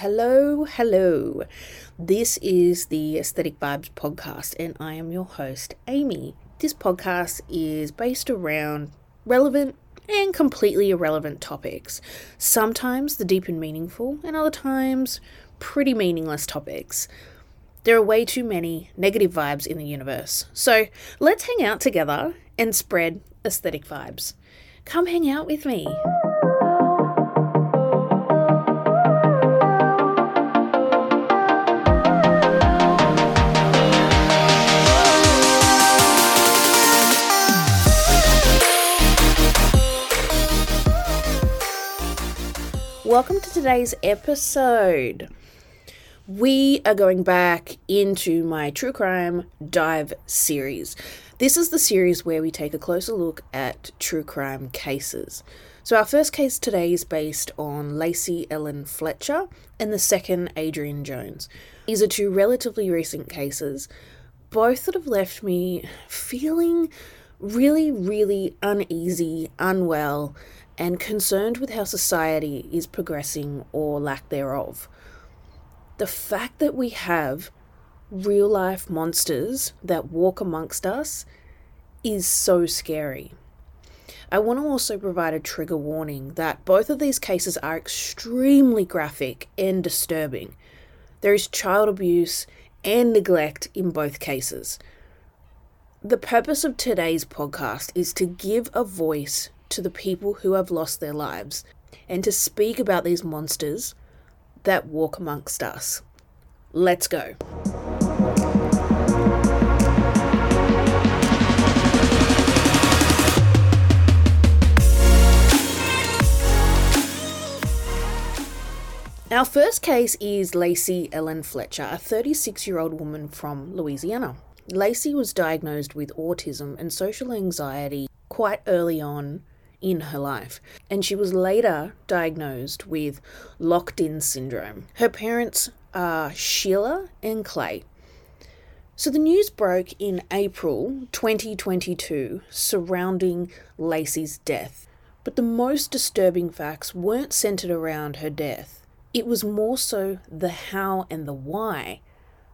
Hello, hello. This is the Aesthetic Vibes podcast, and I am your host, Amy. This podcast is based around relevant and completely irrelevant topics. Sometimes the deep and meaningful, and other times pretty meaningless topics. There are way too many negative vibes in the universe. So let's hang out together and spread aesthetic vibes. Come hang out with me. Welcome to today's episode. We are going back into my true crime dive series. This is the series where we take a closer look at true crime cases. So, our first case today is based on Lacey Ellen Fletcher and the second, Adrian Jones. These are two relatively recent cases, both that have left me feeling really, really uneasy, unwell, and concerned with how society is progressing or lack thereof. The fact that we have real life monsters that walk amongst us is so scary. I want to also provide a trigger warning that both of these cases are extremely graphic and disturbing. There is child abuse and neglect in both cases. The purpose of today's podcast is to give a voice to the people who have lost their lives and to speak about these monsters that walk amongst us. Let's go. Our first case is Lacey Ellen Fletcher, a 36 year old woman from Louisiana. Lacey was diagnosed with autism and social anxiety quite early on in her life, and she was later diagnosed with locked in syndrome. Her parents are Sheila and Clay. So the news broke in April 2022 surrounding Lacey's death. But the most disturbing facts weren't centered around her death. It was more so the how and the why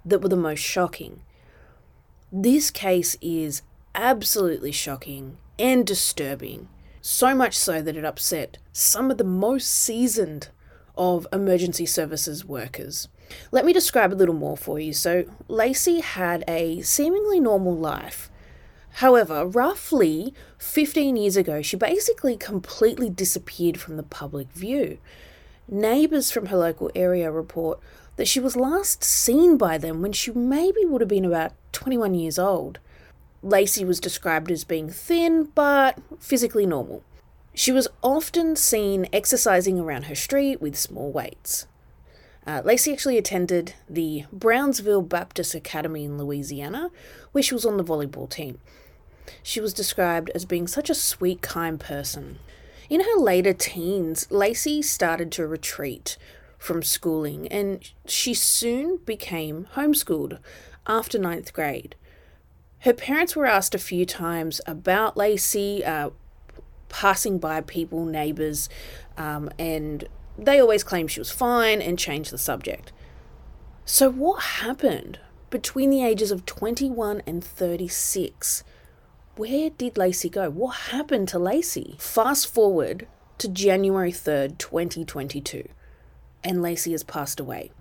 that were the most shocking. This case is absolutely shocking and disturbing so much so that it upset some of the most seasoned of emergency services workers. Let me describe a little more for you. So, Lacey had a seemingly normal life. However, roughly 15 years ago, she basically completely disappeared from the public view. Neighbours from her local area report that she was last seen by them when she maybe would have been about 21 years old. Lacey was described as being thin but physically normal. She was often seen exercising around her street with small weights. Uh, Lacey actually attended the Brownsville Baptist Academy in Louisiana, where she was on the volleyball team. She was described as being such a sweet, kind person. In her later teens, Lacey started to retreat from schooling and she soon became homeschooled after ninth grade. Her parents were asked a few times about Lacey, uh, passing by people, neighbours, um, and they always claimed she was fine and changed the subject. So, what happened between the ages of 21 and 36? Where did Lacey go? What happened to Lacey? Fast forward to January 3rd, 2022, and Lacey has passed away.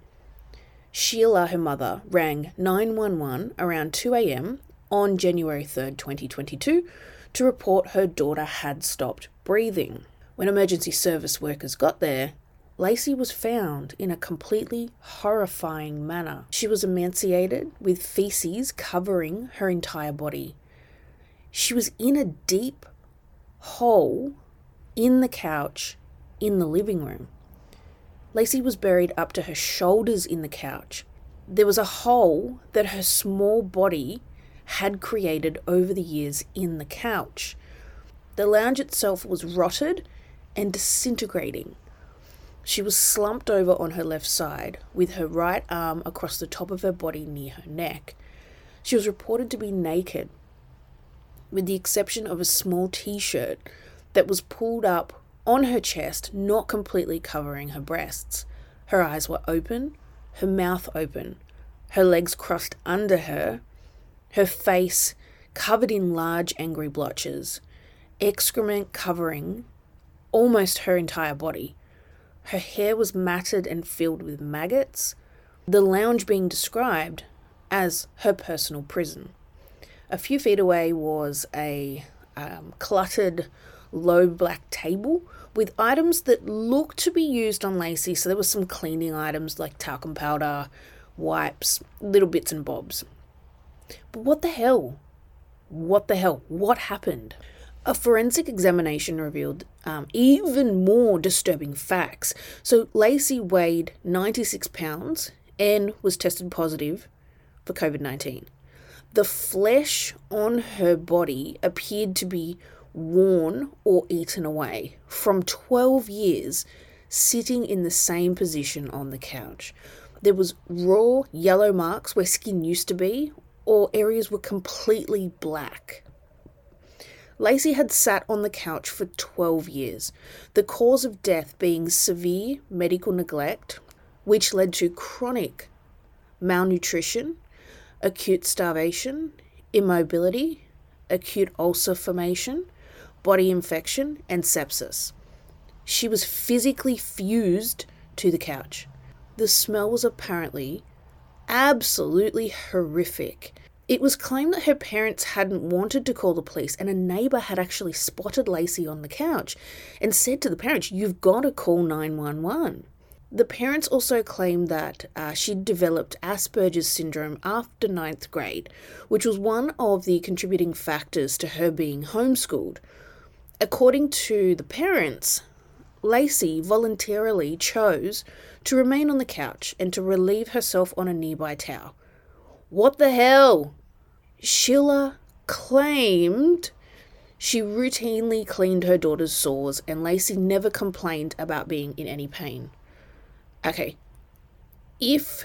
Sheila, her mother, rang 911 around 2 a.m on January 3rd, 2022, to report her daughter had stopped breathing. When emergency service workers got there, Lacey was found in a completely horrifying manner. She was emaciated with feces covering her entire body. She was in a deep hole in the couch in the living room. Lacey was buried up to her shoulders in the couch. There was a hole that her small body had created over the years in the couch. The lounge itself was rotted and disintegrating. She was slumped over on her left side, with her right arm across the top of her body near her neck. She was reported to be naked, with the exception of a small t shirt that was pulled up on her chest, not completely covering her breasts. Her eyes were open, her mouth open, her legs crossed under her, her face covered in large angry blotches, excrement covering almost her entire body. Her hair was matted and filled with maggots, the lounge being described as her personal prison. A few feet away was a um, cluttered, low black table with items that looked to be used on Lacey. So there was some cleaning items like talcum powder, wipes, little bits and bobs. But what the hell? What the hell? What happened? A forensic examination revealed um, even more disturbing facts. So, Lacey weighed 96 pounds and was tested positive for COVID 19. The flesh on her body appeared to be worn or eaten away from 12 years sitting in the same position on the couch. There was raw yellow marks where skin used to be, or areas were completely black. Lacey had sat on the couch for 12 years, the cause of death being severe medical neglect, which led to chronic malnutrition, acute starvation, immobility, acute ulcer formation, body infection, and sepsis. She was physically fused to the couch. The smell was apparently absolutely horrific it was claimed that her parents hadn't wanted to call the police, and a neighbour had actually spotted Lacey on the couch and said to the parents, You've got to call 911. The parents also claimed that uh, she'd developed Asperger's syndrome after ninth grade, which was one of the contributing factors to her being homeschooled. According to the parents, Lacey voluntarily chose to remain on the couch and to relieve herself on a nearby towel. What the hell? Sheila claimed she routinely cleaned her daughter's sores and Lacey never complained about being in any pain. Okay, if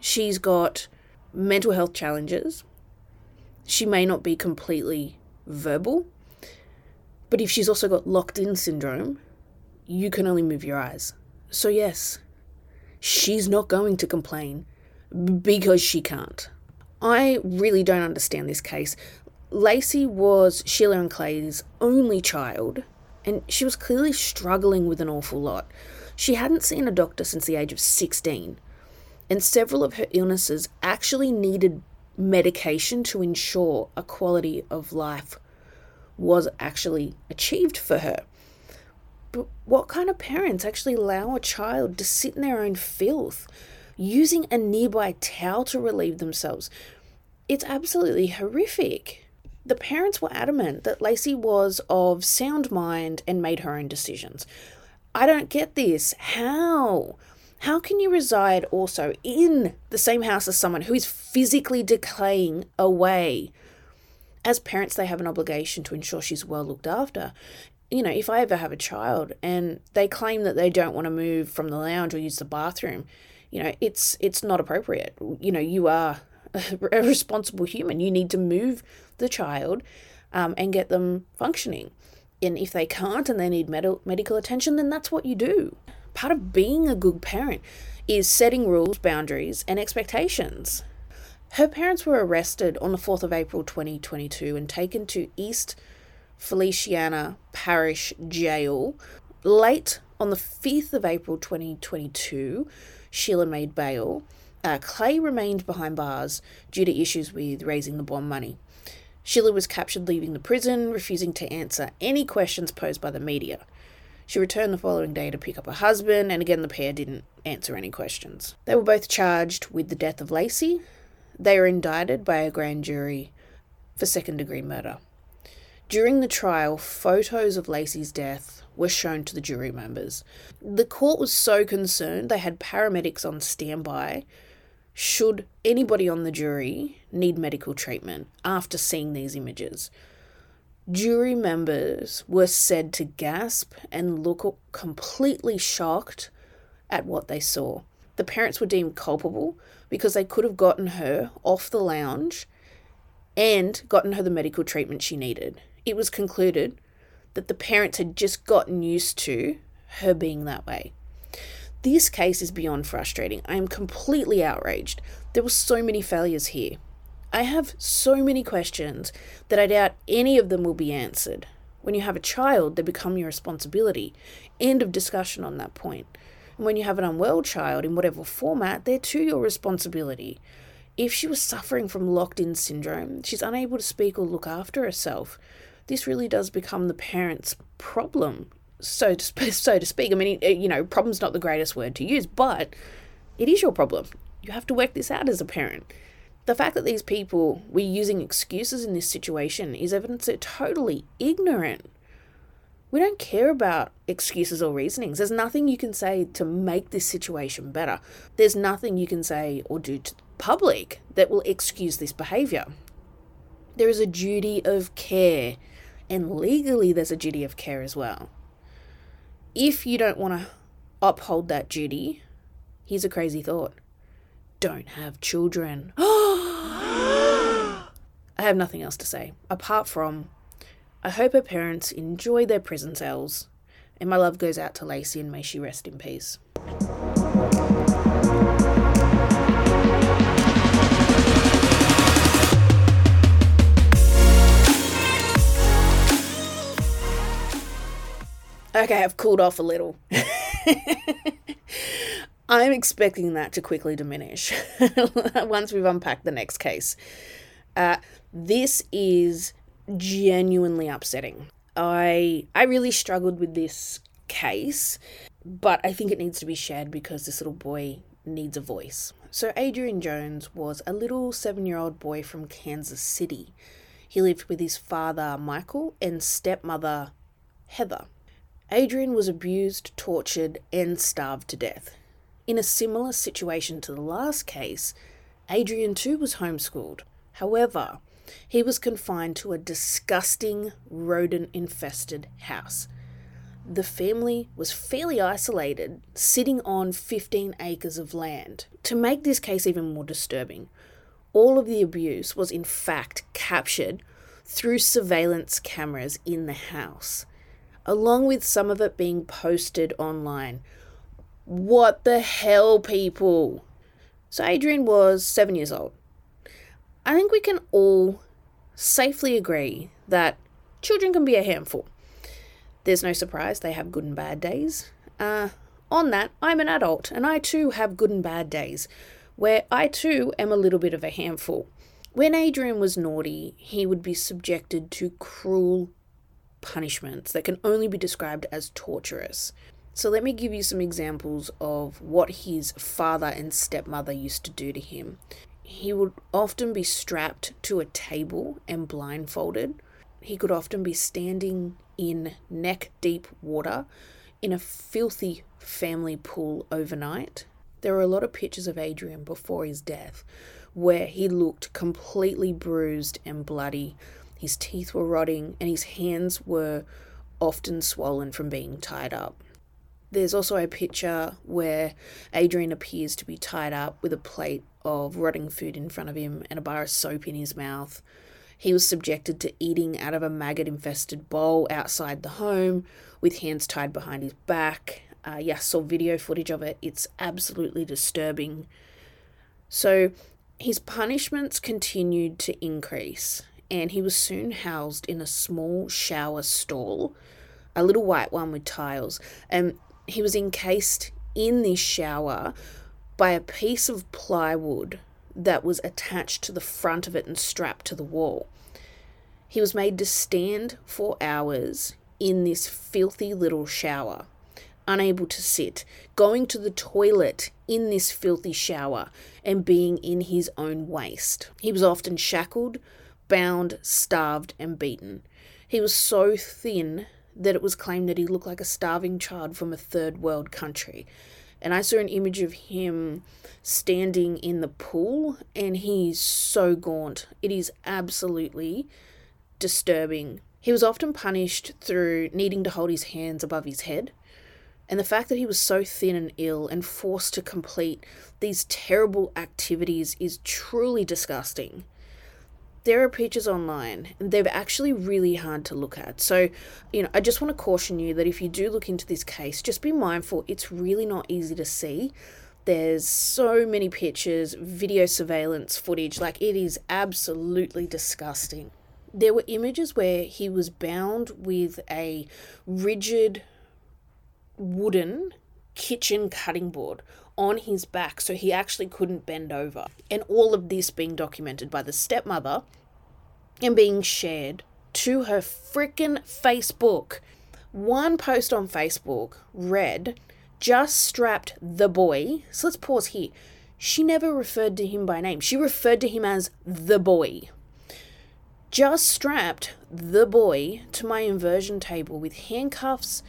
she's got mental health challenges, she may not be completely verbal, but if she's also got locked in syndrome, you can only move your eyes. So, yes, she's not going to complain because she can't. I really don't understand this case. Lacey was Sheila and Clay's only child, and she was clearly struggling with an awful lot. She hadn't seen a doctor since the age of 16, and several of her illnesses actually needed medication to ensure a quality of life was actually achieved for her. But what kind of parents actually allow a child to sit in their own filth? using a nearby towel to relieve themselves. It's absolutely horrific. The parents were adamant that Lacey was of sound mind and made her own decisions. I don't get this. How? How can you reside also in the same house as someone who is physically decaying away? As parents, they have an obligation to ensure she's well looked after. You know, if I ever have a child and they claim that they don't want to move from the lounge or use the bathroom, you know it's it's not appropriate. You know you are a responsible human. You need to move the child um, and get them functioning. And if they can't and they need med- medical attention then that's what you do. Part of being a good parent is setting rules boundaries and expectations. Her parents were arrested on the 4th of April 2022 and taken to East Feliciana Parish Jail late on the 5th of April 2022 Sheila made bail. Uh, Clay remained behind bars due to issues with raising the bond money. Sheila was captured leaving the prison, refusing to answer any questions posed by the media. She returned the following day to pick up her husband, and again the pair didn't answer any questions. They were both charged with the death of Lacey. They were indicted by a grand jury for second degree murder. During the trial, photos of Lacey's death were shown to the jury members. The court was so concerned they had paramedics on standby should anybody on the jury need medical treatment after seeing these images. Jury members were said to gasp and look completely shocked at what they saw. The parents were deemed culpable because they could have gotten her off the lounge and gotten her the medical treatment she needed it was concluded that the parents had just gotten used to her being that way. This case is beyond frustrating. I am completely outraged. There were so many failures here. I have so many questions that I doubt any of them will be answered. When you have a child, they become your responsibility. End of discussion on that point. And when you have an unwell child, in whatever format, they're too your responsibility. If she was suffering from locked in syndrome, she's unable to speak or look after herself. This really does become the parent's problem, so to, sp- so to speak. I mean, you know, problem's not the greatest word to use, but it is your problem. You have to work this out as a parent. The fact that these people were using excuses in this situation is evidence they're totally ignorant. We don't care about excuses or reasonings. There's nothing you can say to make this situation better. There's nothing you can say or do to the public that will excuse this behaviour. There is a duty of care, and legally, there's a duty of care as well. If you don't want to uphold that duty, here's a crazy thought don't have children. I have nothing else to say apart from I hope her parents enjoy their prison cells, and my love goes out to Lacey and may she rest in peace. Okay, I've cooled off a little. I'm expecting that to quickly diminish once we've unpacked the next case. Uh, this is genuinely upsetting. I I really struggled with this case, but I think it needs to be shared because this little boy needs a voice. So Adrian Jones was a little 7-year-old boy from Kansas City. He lived with his father Michael and stepmother Heather. Adrian was abused, tortured, and starved to death. In a similar situation to the last case, Adrian too was homeschooled. However, he was confined to a disgusting rodent infested house. The family was fairly isolated, sitting on 15 acres of land. To make this case even more disturbing, all of the abuse was in fact captured through surveillance cameras in the house, along with some of it being posted online. What the hell, people? So, Adrian was seven years old. I think we can all safely agree that children can be a handful. There's no surprise they have good and bad days. Uh, on that, I'm an adult and I too have good and bad days, where I too am a little bit of a handful. When Adrian was naughty, he would be subjected to cruel punishments that can only be described as torturous. So, let me give you some examples of what his father and stepmother used to do to him he would often be strapped to a table and blindfolded. He could often be standing in neck deep water in a filthy family pool overnight. There are a lot of pictures of Adrian before his death where he looked completely bruised and bloody. His teeth were rotting and his hands were often swollen from being tied up. There's also a picture where Adrian appears to be tied up with a plate of rotting food in front of him and a bar of soap in his mouth. He was subjected to eating out of a maggot infested bowl outside the home with hands tied behind his back. Uh, yeah, saw video footage of it. It's absolutely disturbing. So his punishments continued to increase, and he was soon housed in a small shower stall, a little white one with tiles. And he was encased in this shower by a piece of plywood that was attached to the front of it and strapped to the wall. He was made to stand for hours in this filthy little shower, unable to sit, going to the toilet in this filthy shower, and being in his own waste. He was often shackled, bound, starved, and beaten. He was so thin that it was claimed that he looked like a starving child from a third world country. And I saw an image of him standing in the pool, and he's so gaunt. It is absolutely disturbing. He was often punished through needing to hold his hands above his head. And the fact that he was so thin and ill and forced to complete these terrible activities is truly disgusting. There are pictures online and they're actually really hard to look at. So, you know, I just want to caution you that if you do look into this case, just be mindful it's really not easy to see. There's so many pictures, video surveillance footage, like it is absolutely disgusting. There were images where he was bound with a rigid wooden kitchen cutting board on his back so he actually couldn't bend over. And all of this being documented by the stepmother and being shared to her freaking Facebook. One post on Facebook read, just strapped the boy. So let's pause here. She never referred to him by name, she referred to him as the boy. Just strapped the boy to my inversion table with handcuffs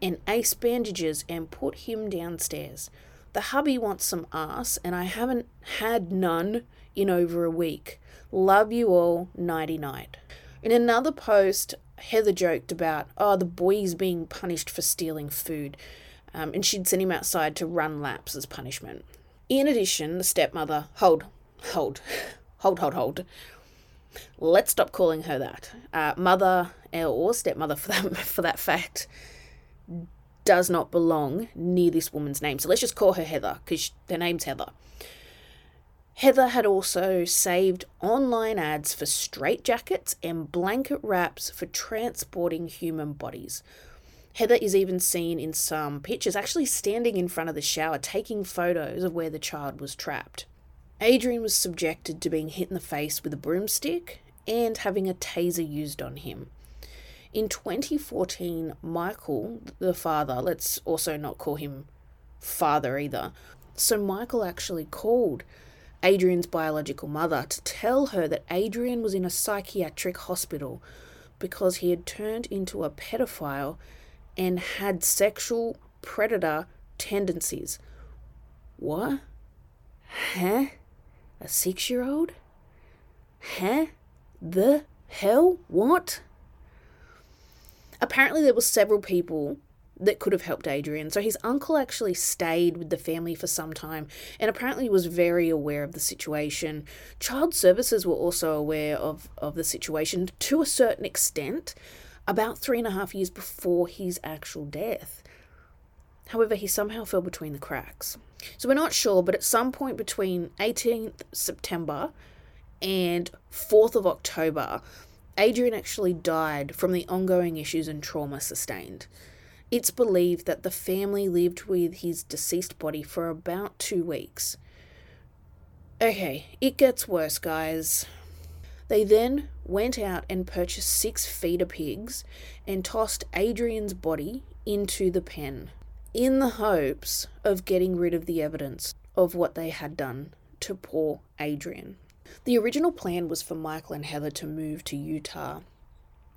and ace bandages and put him downstairs. The hubby wants some ass, and I haven't had none in over a week. Love you all, nighty night. In another post, Heather joked about, oh, the boy's being punished for stealing food, um, and she'd send him outside to run laps as punishment. In addition, the stepmother, hold, hold, hold, hold, hold. Let's stop calling her that. Uh, mother or stepmother, for that, for that fact, does not belong near this woman's name. So let's just call her Heather because her name's Heather. Heather had also saved online ads for straitjackets and blanket wraps for transporting human bodies. Heather is even seen in some pictures actually standing in front of the shower taking photos of where the child was trapped. Adrian was subjected to being hit in the face with a broomstick and having a taser used on him. In 2014, Michael, the father, let's also not call him father either. So, Michael actually called Adrian's biological mother to tell her that Adrian was in a psychiatric hospital because he had turned into a pedophile and had sexual predator tendencies. What? Huh? A six year old? Huh? The hell? What? Apparently, there were several people that could have helped Adrian. So his uncle actually stayed with the family for some time and apparently was very aware of the situation. Child services were also aware of, of the situation to a certain extent about three and a half years before his actual death. However, he somehow fell between the cracks. So we're not sure, but at some point between 18th September and 4th of October, Adrian actually died from the ongoing issues and trauma sustained. It's believed that the family lived with his deceased body for about two weeks. Okay, it gets worse, guys. They then went out and purchased six feeder pigs and tossed Adrian's body into the pen in the hopes of getting rid of the evidence of what they had done to poor Adrian. The original plan was for Michael and Heather to move to Utah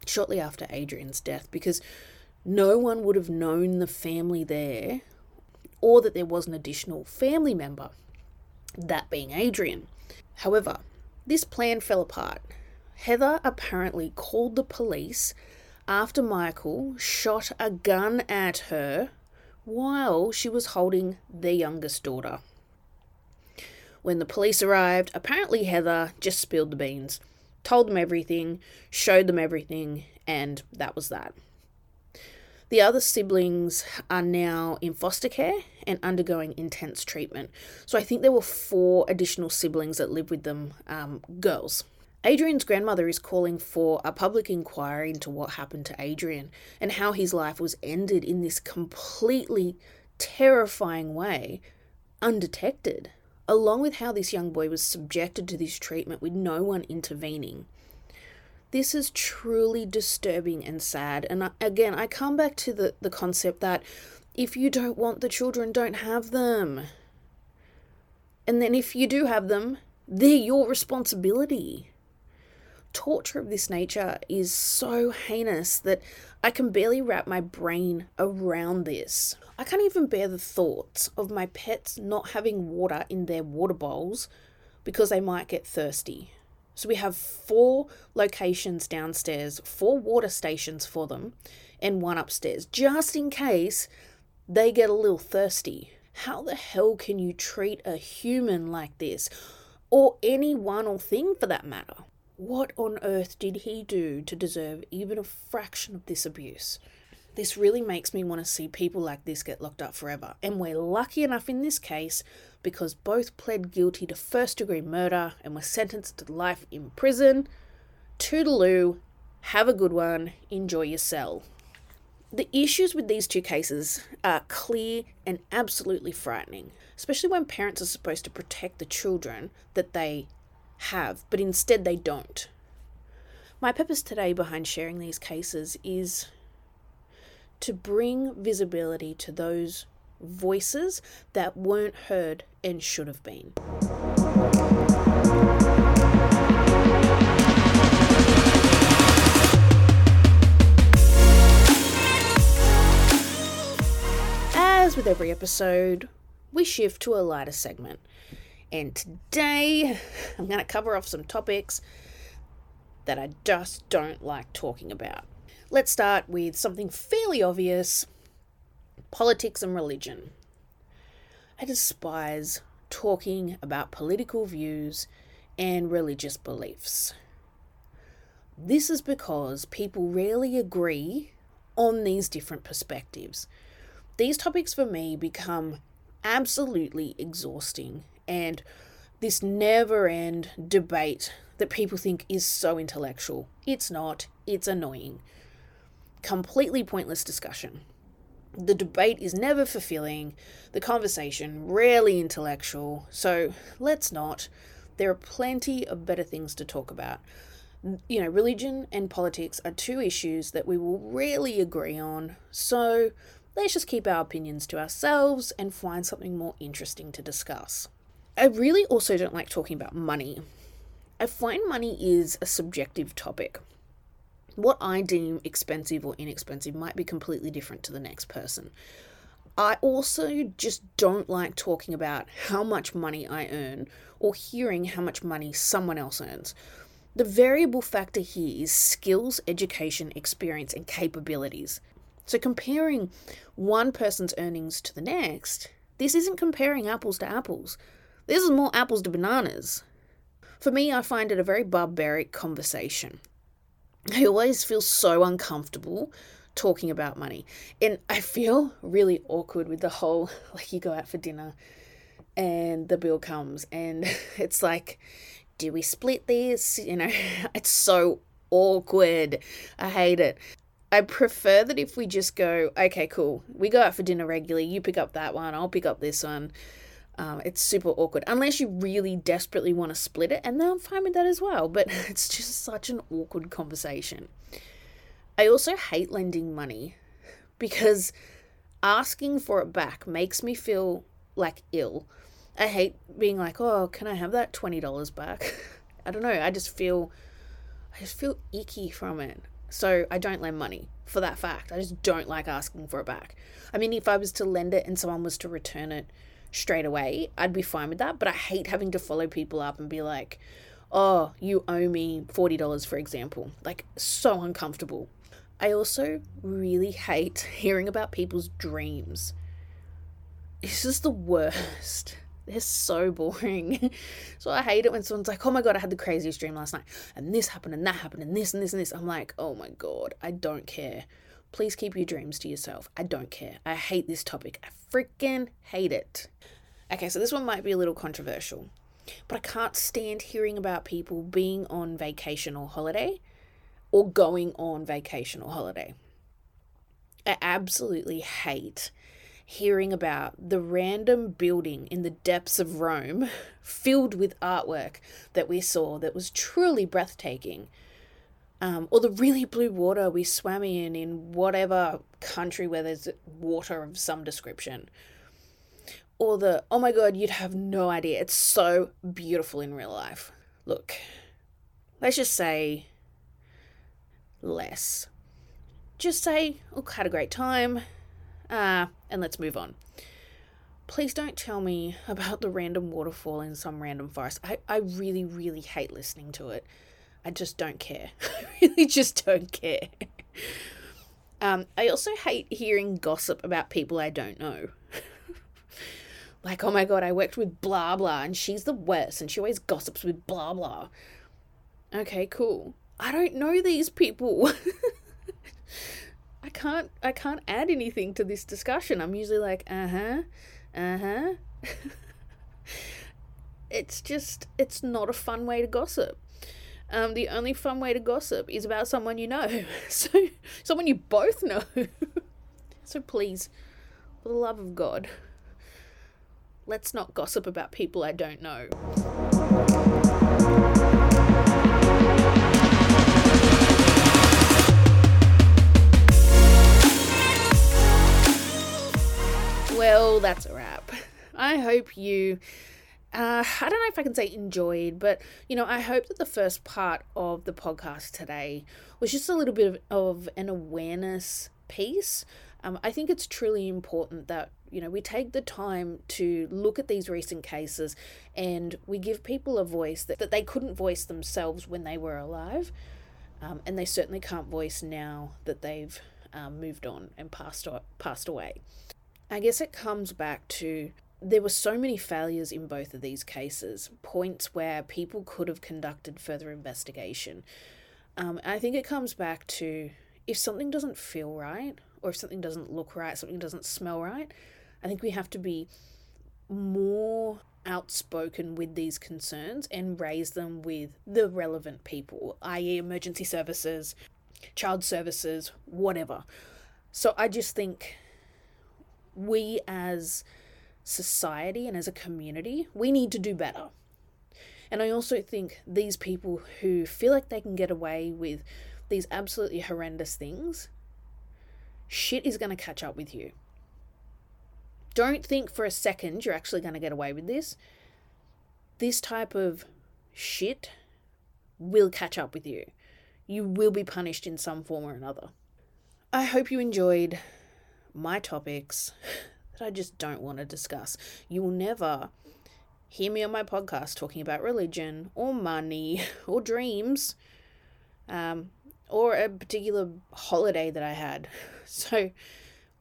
shortly after Adrian's death because no one would have known the family there or that there was an additional family member, that being Adrian. However, this plan fell apart. Heather apparently called the police after Michael shot a gun at her while she was holding their youngest daughter. When the police arrived, apparently Heather just spilled the beans, told them everything, showed them everything, and that was that. The other siblings are now in foster care and undergoing intense treatment. So I think there were four additional siblings that live with them, um, girls. Adrian's grandmother is calling for a public inquiry into what happened to Adrian and how his life was ended in this completely terrifying way, undetected, along with how this young boy was subjected to this treatment with no one intervening. This is truly disturbing and sad. And again, I come back to the, the concept that if you don't want the children, don't have them. And then if you do have them, they're your responsibility. Torture of this nature is so heinous that I can barely wrap my brain around this. I can't even bear the thoughts of my pets not having water in their water bowls because they might get thirsty. So we have four locations downstairs, four water stations for them, and one upstairs, just in case they get a little thirsty. How the hell can you treat a human like this? Or anyone or thing for that matter? What on earth did he do to deserve even a fraction of this abuse? This really makes me want to see people like this get locked up forever. And we're lucky enough in this case because both pled guilty to first degree murder and were sentenced to life in prison. Toodaloo, have a good one, enjoy your cell. The issues with these two cases are clear and absolutely frightening, especially when parents are supposed to protect the children that they have, but instead they don't. My purpose today behind sharing these cases is to bring visibility to those voices that weren't heard and should have been. As with every episode, we shift to a lighter segment. And today, I'm going to cover off some topics that I just don't like talking about. Let's start with something fairly obvious politics and religion. I despise talking about political views and religious beliefs. This is because people rarely agree on these different perspectives. These topics for me become absolutely exhausting and this never end debate that people think is so intellectual. It's not, it's annoying. Completely pointless discussion. The debate is never fulfilling, the conversation rarely intellectual, so let's not. There are plenty of better things to talk about. You know, religion and politics are two issues that we will rarely agree on, so let's just keep our opinions to ourselves and find something more interesting to discuss. I really also don't like talking about money. I find money is a subjective topic. What I deem expensive or inexpensive might be completely different to the next person. I also just don't like talking about how much money I earn or hearing how much money someone else earns. The variable factor here is skills, education, experience, and capabilities. So, comparing one person's earnings to the next, this isn't comparing apples to apples. This is more apples to bananas. For me, I find it a very barbaric conversation. I always feel so uncomfortable talking about money. And I feel really awkward with the whole like you go out for dinner and the bill comes and it's like, do we split this? You know, it's so awkward. I hate it. I prefer that if we just go, okay, cool, we go out for dinner regularly, you pick up that one, I'll pick up this one. Um, it's super awkward unless you really desperately want to split it, and then I'm fine with that as well. But it's just such an awkward conversation. I also hate lending money because asking for it back makes me feel like ill. I hate being like, "Oh, can I have that twenty dollars back?" I don't know. I just feel, I just feel icky from it. So I don't lend money for that fact. I just don't like asking for it back. I mean, if I was to lend it and someone was to return it straight away, I'd be fine with that. But I hate having to follow people up and be like, oh, you owe me $40, for example. Like, so uncomfortable. I also really hate hearing about people's dreams. This is the worst. They're so boring. so I hate it when someone's like, oh my god, I had the craziest dream last night, and this happened, and that happened, and this, and this, and this. I'm like, oh my god, I don't care. Please keep your dreams to yourself. I don't care. I hate this topic. I freaking hate it. Okay, so this one might be a little controversial, but I can't stand hearing about people being on vacation or holiday or going on vacation or holiday. I absolutely hate hearing about the random building in the depths of Rome filled with artwork that we saw that was truly breathtaking um, or the really blue water we swam in in whatever country where there's water of some description. Or the, oh my god, you'd have no idea. It's so beautiful in real life. Look, let's just say less. Just say, look, had a great time, uh, and let's move on. Please don't tell me about the random waterfall in some random forest. I, I really, really hate listening to it. I just don't care. I really just don't care. Um, I also hate hearing gossip about people I don't know. like, oh my god, I worked with blah blah and she's the worst and she always gossips with blah blah. Okay, cool. I don't know these people. I can't I can't add anything to this discussion. I'm usually like, uh-huh. Uh-huh. it's just it's not a fun way to gossip. Um, the only fun way to gossip is about someone you know. So someone you both know. so please, for the love of God, let's not gossip about people I don't know. Well, that's a wrap. I hope you uh, I don't know if I can say enjoyed, but you know, I hope that the first part of the podcast today was just a little bit of, of an awareness piece. Um, I think it's truly important that you know we take the time to look at these recent cases and we give people a voice that, that they couldn't voice themselves when they were alive, um, and they certainly can't voice now that they've um, moved on and passed passed away. I guess it comes back to there were so many failures in both of these cases, points where people could have conducted further investigation. Um, I think it comes back to if something doesn't feel right, or if something doesn't look right, something doesn't smell right, I think we have to be more outspoken with these concerns and raise them with the relevant people, i.e., emergency services, child services, whatever. So I just think we as society and as a community, we need to do better. And I also think these people who feel like they can get away with these absolutely horrendous things, shit is going to catch up with you. Don't think for a second you're actually going to get away with this. This type of shit will catch up with you. You will be punished in some form or another. I hope you enjoyed my topics that I just don't want to discuss. You will never hear me on my podcast talking about religion or money or dreams um, or a particular holiday that I had. So,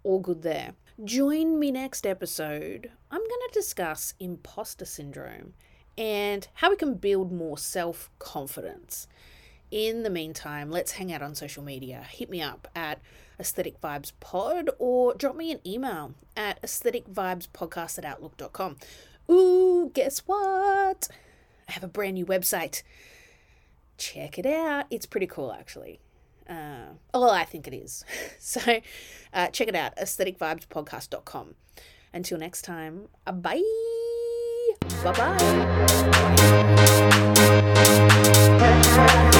all good there. Join me next episode. I'm going to discuss imposter syndrome and how we can build more self confidence. In the meantime, let's hang out on social media. Hit me up at Aesthetic Vibes Pod or drop me an email at aestheticvibespodcast at outlook.com. Ooh, guess what? I have a brand new website. Check it out. It's pretty cool, actually. Uh, well, I think it is. So uh, check it out, aestheticvibespodcast.com. Until next time, uh, bye. Bye bye.